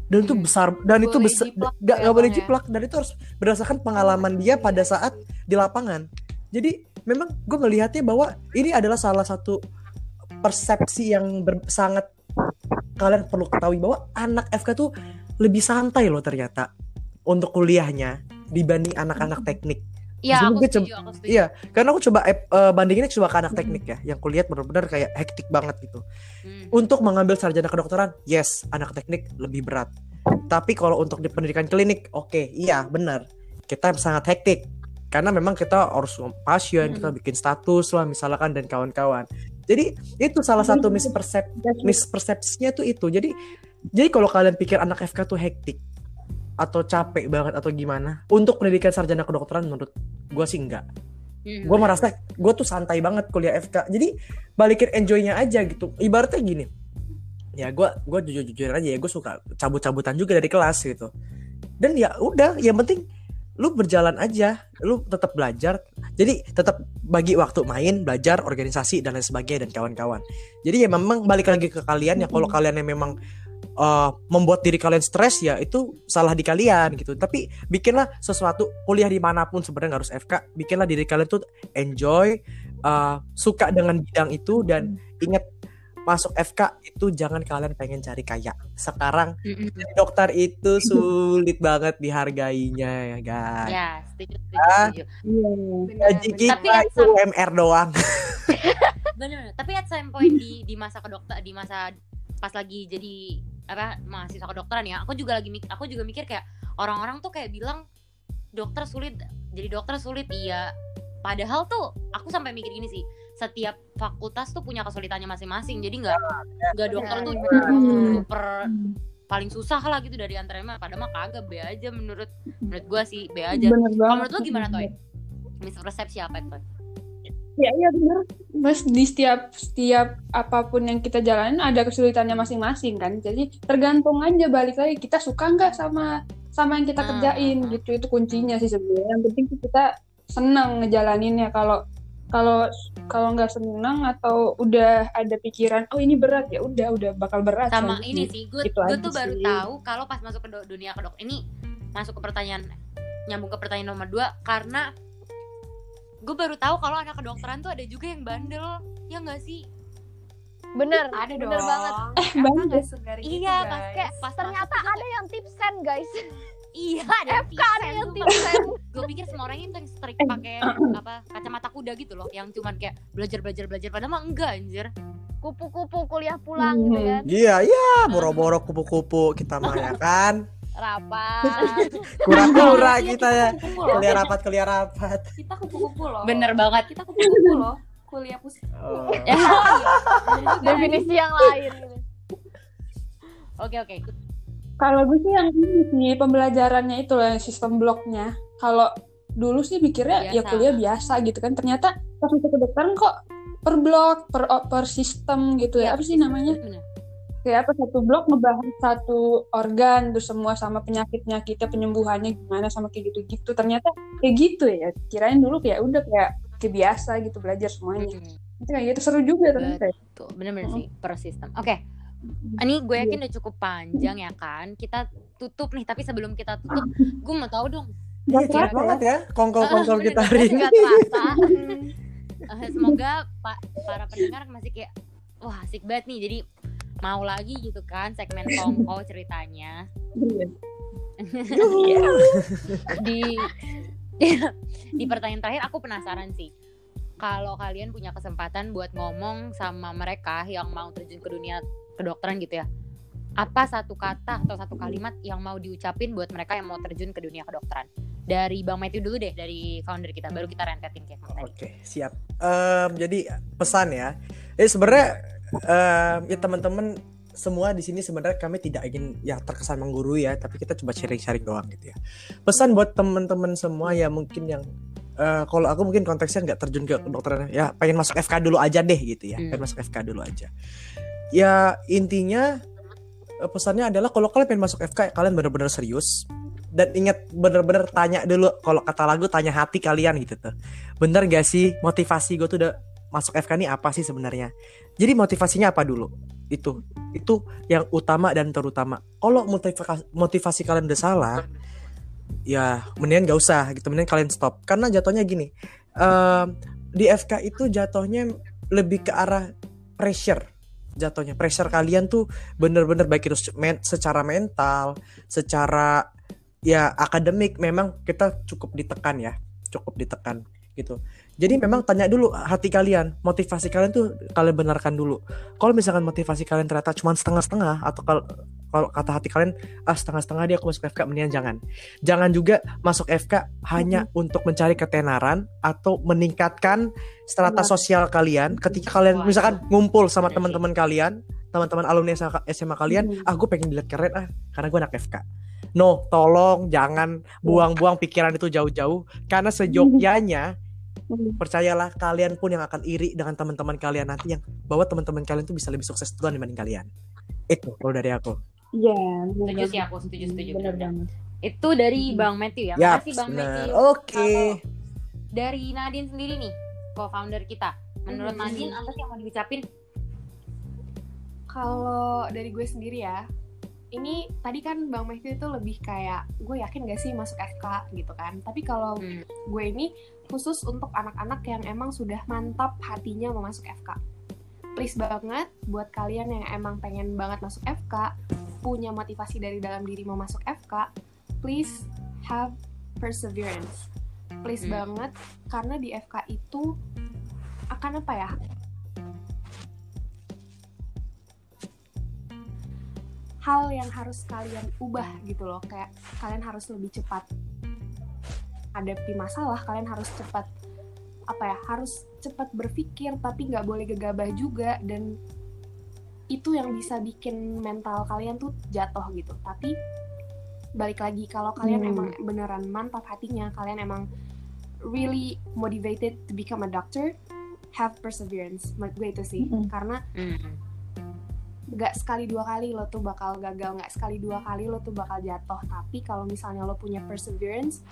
dan itu Hmm. besar dan itu Boleh besar jiplak nggak nggak boleh ya? jiplak dan itu harus berdasarkan pengalaman dia pada saat di lapangan jadi memang gue melihatnya bahwa ini adalah salah satu persepsi yang ber- sangat kalian perlu ketahui bahwa anak FK tuh lebih santai loh ternyata untuk kuliahnya dibanding anak-anak teknik Iya, aku aku setuju. Iya, karena aku coba eh, eh, banginginnya coba ke anak teknik ya, yang kuliah benar-benar kayak hektik banget gitu. Hmm. Untuk mengambil sarjana kedokteran, yes, anak teknik lebih berat. Tapi kalau untuk di pendidikan klinik, oke, iya benar, kita sangat hektik. Karena memang kita harus pasien, kita bikin status lah misalkan dan kawan-kawan. Jadi itu salah satu mispersep mispersepsinya tuh itu. Jadi jadi kalau kalian pikir anak FK tuh hektik atau capek banget atau gimana, untuk pendidikan sarjana kedokteran menurut gue sih enggak. Hmm. gue merasa gue tuh santai banget kuliah FK jadi balikin enjoynya aja gitu. Ibaratnya gini. Ya gue gue jujur jujur aja ya gue suka cabut cabutan juga dari kelas gitu. Dan ya udah yang penting lu berjalan aja lu tetap belajar. Jadi tetap bagi waktu main belajar organisasi dan lain sebagainya dan kawan-kawan. Jadi ya memang balik lagi ke kalian ya kalau kalian yang memang uh, membuat diri kalian stres ya itu salah di kalian gitu. Tapi bikinlah sesuatu kuliah di mana pun sebenarnya nggak harus FK bikinlah diri kalian tuh enjoy uh, suka dengan bidang itu dan ingat masuk FK itu jangan kalian pengen cari kaya. Sekarang jadi dokter itu sulit banget dihargainya ya guys. Ya, setuju, setuju, Ah. Iya. gaji kita Tapi yang itu UMR doang. Bener, tapi at some point di di masa kedokter di masa pas lagi jadi apa mahasiswa kedokteran ya, aku juga lagi aku juga mikir kayak orang-orang tuh kayak bilang dokter sulit, jadi dokter sulit iya. Padahal tuh aku sampai mikir gini sih, setiap fakultas tuh punya kesulitannya masing-masing. Jadi nggak nggak dokter tuh Hmm. super paling susah lah gitu dari antara mah padahal mah kagak be aja menurut menurut gua sih be aja. Kalau menurut lo gimana Toy? Mispersepsi apa itu? Ya iya benar. Mas di setiap setiap apa pun yang kita jalanin ada kesulitannya masing-masing kan. Jadi tergantung aja balik lagi kita suka nggak sama sama yang kita Ah. kerjain gitu. Itu kuncinya sih sebenarnya. Yang penting kita senang ngejalaninnya. Kalau kalau kalau nggak senang atau udah ada pikiran oh ini berat ya udah udah bakal berat sama selanjutnya. ini sih gue Gitu gue tuh baru sih. tahu kalau pas masuk ke dunia kedok ini masuk ke pertanyaan nyambung ke pertanyaan nomor dua karena gue baru tahu kalau anak kedokteran tuh ada juga yang bandel ya nggak sih Bener, Ada bener dong. banget. Eh, segar gitu, iya pas guys. kayak pas Ternyata ada yang tipsen guys. iya ada FK ada yang tipsen. gue pikir semua orang itu yang strict pakai apa kacamata kuda gitu loh yang cuman kayak belajar belajar belajar padahal mah enggak anjir Kupu-kupu kuliah pulang gitu Hmm. kan. iya iya boro-boro kupu-kupu kita mah ya kan Rapat. kura-kura Iya, kita ya kuliah rapat kuliah rapat Kita kupu-kupu loh. bener banget Kita kupu-kupu loh. Kuliah pusing. Oh. Ya, Definisi yang lain oke oke Kalau gue sih yang ini sih pembelajarannya itu loh yang sistem bloknya. Kalau dulu sih mikirnya ya Biasa. kuliah biasa gitu kan. Ternyata pas masuk kedokteran kok per blok, per per sistem gitu ya. Apa sih namanya? Bener. Kayak apa satu blok ngebahas satu organ terus semua sama penyakit-penyakitnya, penyembuhannya gimana sama kayak gitu-gitu. Ternyata kayak gitu ya. Kirain dulu kayak udah kayak kayak biasa gitu belajar semuanya. Mm. Itu kayak gitu seru juga ternyata. Tuh, bener-bener sih per sistem. Oke, ini gue yakin udah cukup panjang ya kan. Kita tutup nih, tapi sebelum kita tutup, gue mau tahu dong. Iya, kerasa banget ya kongkol-kongkol Bener, kita hari ini. Eh, semoga pak para pendengar masih kayak wah asik banget nih. Jadi mau lagi gitu kan segmen kongko ceritanya. Di di pertanyaan terakhir aku penasaran sih. Kalau kalian punya kesempatan buat ngomong sama mereka yang mau terjun ke dunia kedokteran gitu ya apa satu kata atau satu kalimat yang mau diucapin buat mereka yang mau terjun ke dunia kedokteran? Dari bang Matthew dulu deh dari founder kita baru kita rentetin kayak tadi. Oke, siap. Em, jadi pesan ya. Jadi sebenarnya em, ya teman-teman semua di sini sebenarnya kami tidak ingin ya terkesan menggurui ya, tapi kita coba sharing-sharing doang gitu ya. Pesan buat teman-teman semua ya mungkin yang eh, kalau aku mungkin konteksnya nggak terjun ke kedokteran ya pengen masuk FK dulu aja deh gitu ya, Hmm. pengen masuk FK dulu aja. Ya intinya eh, pesannya adalah kalau kalian pengen masuk FK kalian benar-benar serius dan ingat bener-bener tanya dulu kalau kata lagu tanya hati kalian gitu tuh bener gak sih motivasi gue tuh udah masuk FK ini apa sih sebenarnya Jadi motivasinya apa dulu? Itu itu yang utama dan terutama. Kalau motivasi motivasi kalian udah salah, ya mendingan gak usah gitu, mendingan kalian stop. Karena jatuhnya gini, em, di FK itu jatuhnya lebih ke arah pressure jatuhnya pressure kalian tuh bener-bener baik itu secara mental secara ya akademik memang kita cukup ditekan ya cukup ditekan gitu jadi memang tanya dulu hati kalian motivasi kalian tuh kalian benarkan dulu. Kalau misalkan motivasi kalian ternyata cuma setengah-setengah atau kalau kalau kata hati kalian ah setengah-setengah dia aku masuk FK mendingan jangan. Jangan juga masuk FK hanya untuk mencari ketenaran atau meningkatkan strata sosial kalian. Ketika kalian misalkan ngumpul sama teman-teman kalian teman-teman alumni SMA kalian Hmm. ah gue pengen dilihat keren ah karena gue anak FK no tolong jangan buang-buang pikiran itu jauh-jauh karena sejogjanya Hmm. percayalah kalian pun yang akan iri dengan teman-teman kalian nanti yang bahwa teman-teman kalian tuh bisa lebih sukses duluan dibanding kalian itu kalau dari aku Iya, Setuju sih aku, setuju, setuju. Benar banget. Itu dari Hmm. Bang Matthew ya. ya Makasih Bang benar Matthew. oke Kalau dari Nadine sendiri nih, co-founder kita. Menurut Mhm. Nadine apa sih yang mau diucapin? Kalau dari gue sendiri ya, ini tadi kan Bang Mehdi itu lebih kayak gue yakin gak sih masuk FK gitu kan. Tapi kalau Hmm. gue ini khusus untuk anak-anak yang emang sudah mantap hatinya mau masuk FK. Please banget buat kalian yang emang pengen banget masuk FK, punya motivasi dari dalam diri mau masuk FK, please have perseverance. Please Hmm. banget karena di FK itu akan apa ya? Hal yang harus kalian ubah gitu loh kayak kalian harus lebih cepat hadapi masalah kalian harus cepat apa ya harus cepat berpikir tapi nggak boleh gegabah juga dan itu yang bisa bikin mental kalian tuh jatuh gitu tapi balik lagi kalau kalian Hmm. emang beneran mantap hatinya kalian emang really motivated to become a doctor have perseverance menurut gue itu sih Mm-mm. karena Hmm. Nggak sekali dua kali lo tuh bakal gagal nggak sekali dua kali lo tuh bakal jatuh tapi kalau misalnya lo punya perseverance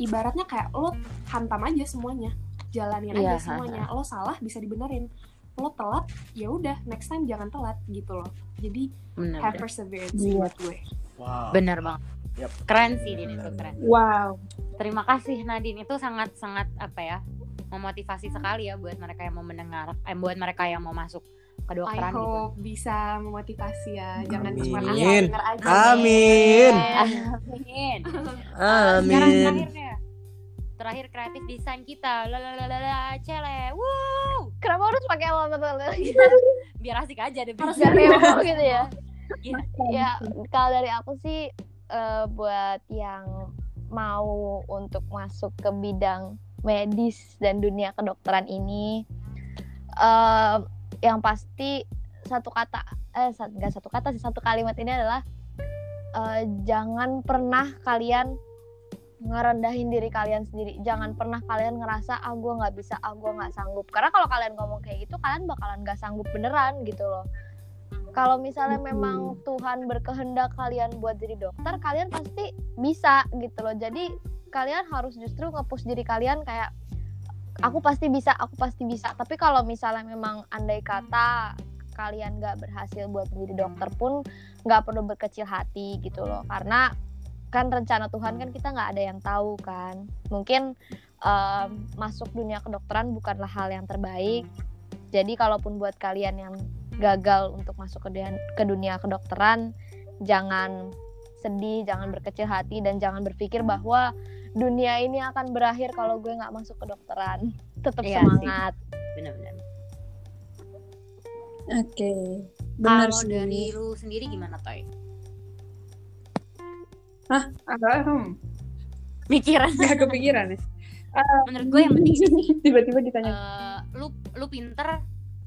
ibaratnya kayak lo hantam aja semuanya jalanin Iya, aja semuanya lo salah bisa dibenerin lo telat ya udah next time jangan telat gitu loh jadi Bener, have bener. perseverance buat gue wow Bener banget. Yap. Keren sih Din itu keren. Wow. Terima kasih Nadine itu sangat sangat apa ya memotivasi sekali ya buat mereka yang mau mendengar, eh, buat mereka yang mau masuk I kedokteran gitu. hope bisa memotivasi ya jangan cuma Amin. asal denger aja Amin. Amin. Sekarang amin terakhir kreatif desain kita. Lalalala cele. Wow. Kenapa harus pakai lalalala Biar asik aja deh. Harus rewel gitu ya? Iya. ya kalau dari aku sih eh, buat yang mau untuk masuk ke bidang medis dan dunia kedokteran ini eh, yang pasti satu kata eh sa- nggak satu kata sih satu kalimat ini adalah eh, jangan pernah kalian ngerendahin diri kalian sendiri. Jangan pernah kalian ngerasa ah gue nggak bisa ah gue nggak sanggup. Karena kalau kalian ngomong kayak gitu kalian bakalan nggak sanggup beneran gitu loh. Kalau misalnya Betul. memang Tuhan berkehendak kalian buat jadi dokter kalian pasti bisa gitu loh. Jadi kalian harus justru nge-push diri kalian kayak aku pasti bisa aku pasti bisa. Tapi kalau misalnya memang andai kata kalian nggak berhasil buat menjadi dokter pun nggak perlu berkecil hati gitu loh. Karena kan rencana Tuhan kan kita nggak ada yang tahu kan. Mungkin em, masuk dunia kedokteran bukanlah hal yang terbaik. Jadi kalaupun buat kalian yang gagal untuk masuk ke dunia, ke dunia kedokteran jangan sedih jangan berkecil hati dan jangan berpikir bahwa dunia ini akan berakhir kalau gue nggak masuk kedokteran tetap Iya semangat Bener-bener. Oke. Benar Kalau sih. dari lu sendiri gimana Toy? Agak hmm, Pikiran. gak kepikiran ya. Menurut gue yang penting sih Tiba-tiba ditanya. eh, lu lu pinter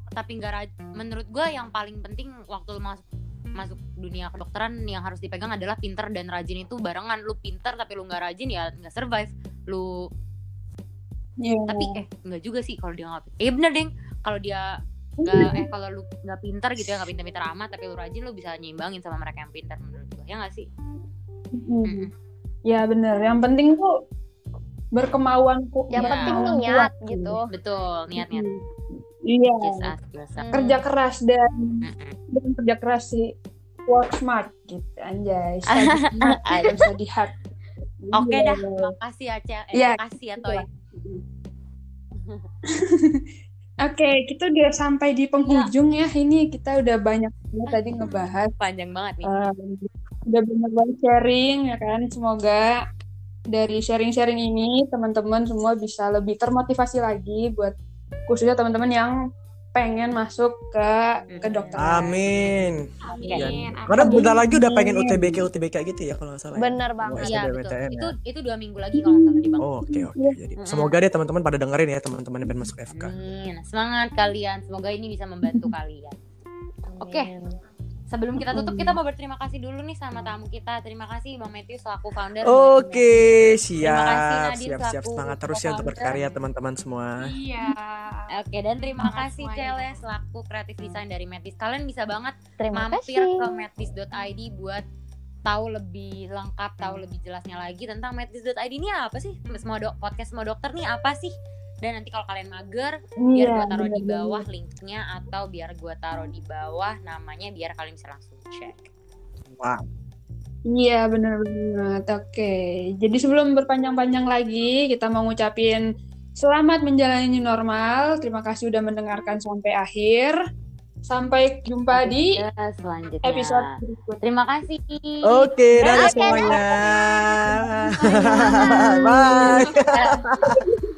tapi nggak menurut gue yang paling penting waktu lu masuk masuk dunia kedokteran yang harus dipegang adalah pinter dan rajin itu barengan lu pinter tapi lu nggak rajin ya nggak survive lu Iya. tapi eh nggak juga sih kalau dia nggak eh bener deng kalau dia nggak eh kalau lu nggak pinter gitu ya nggak pinter-pinter amat tapi lu rajin lu bisa nyimbangin sama mereka yang pinter menurut gue ya nggak sih Hmm. Ya bener. Yang penting tuh berkemauan ku. yang Iya. penting niat gitu betul niat-niat Hmm. Iya. Hmm. Kerja keras dan dengan kerja keras sih work smart gitu anjay. Study study hard. Oke Iya. dah, makasih ya Cel. Eh, Iya, makasih ya Toy. Oke, kita udah sampai di penghujung ya. Ini kita udah banyak banget tadi ngebahas. Panjang banget nih. Um, udah banyak banget sharing ya kan. Semoga dari sharing-sharing ini teman-teman semua bisa lebih termotivasi lagi buat khususnya teman-teman yang pengen masuk ke kedokteran. Amin. Amin. Amin. Karena bentar lagi udah pengen. UTBK UTBK gitu ya kalau nggak salah. ya. Bener banget. Iya betul. SBMPTN Itu ya. itu dua minggu lagi kalau nggak salah di Bang. Oh, oke oke. Iya. Jadi Mm-mm. semoga deh teman-teman pada dengerin ya teman-teman yang pengen masuk FK. Amin. Semangat kalian. Semoga ini bisa membantu kalian. Oke. Amin. Sebelum kita tutup, kita mau berterima kasih dulu nih sama tamu kita. Terima kasih Bang Matthew selaku founder. Oke, Terima kasih, siap, Nadine, siap, siap. Semangat terus ya untuk berkarya teman-teman semua. Iya. Oke, dan terima Semangat kasih semuanya. Cele selaku kreatif desain dari Metis. Kalian bisa banget Terima mampir kasih. ke metis.id buat tahu lebih lengkap, tahu lebih jelasnya lagi tentang metis.id ini apa sih? Semua dok podcast semua dokter nih apa sih? Dan nanti kalau kalian mager, biar Iya, gua taruh di bawah linknya atau biar gua taruh di bawah namanya biar kalian bisa langsung cek. Wah, Iya benar banget. Oke, jadi sebelum berpanjang-panjang lagi, kita mau ngucapin selamat menjalani new normal. Terima kasih udah mendengarkan sampai akhir. Sampai jumpa di Ya, selanjutnya. episode berikutnya. Terima kasih. Oke, dadah Oke, semuanya. Bye. Bye.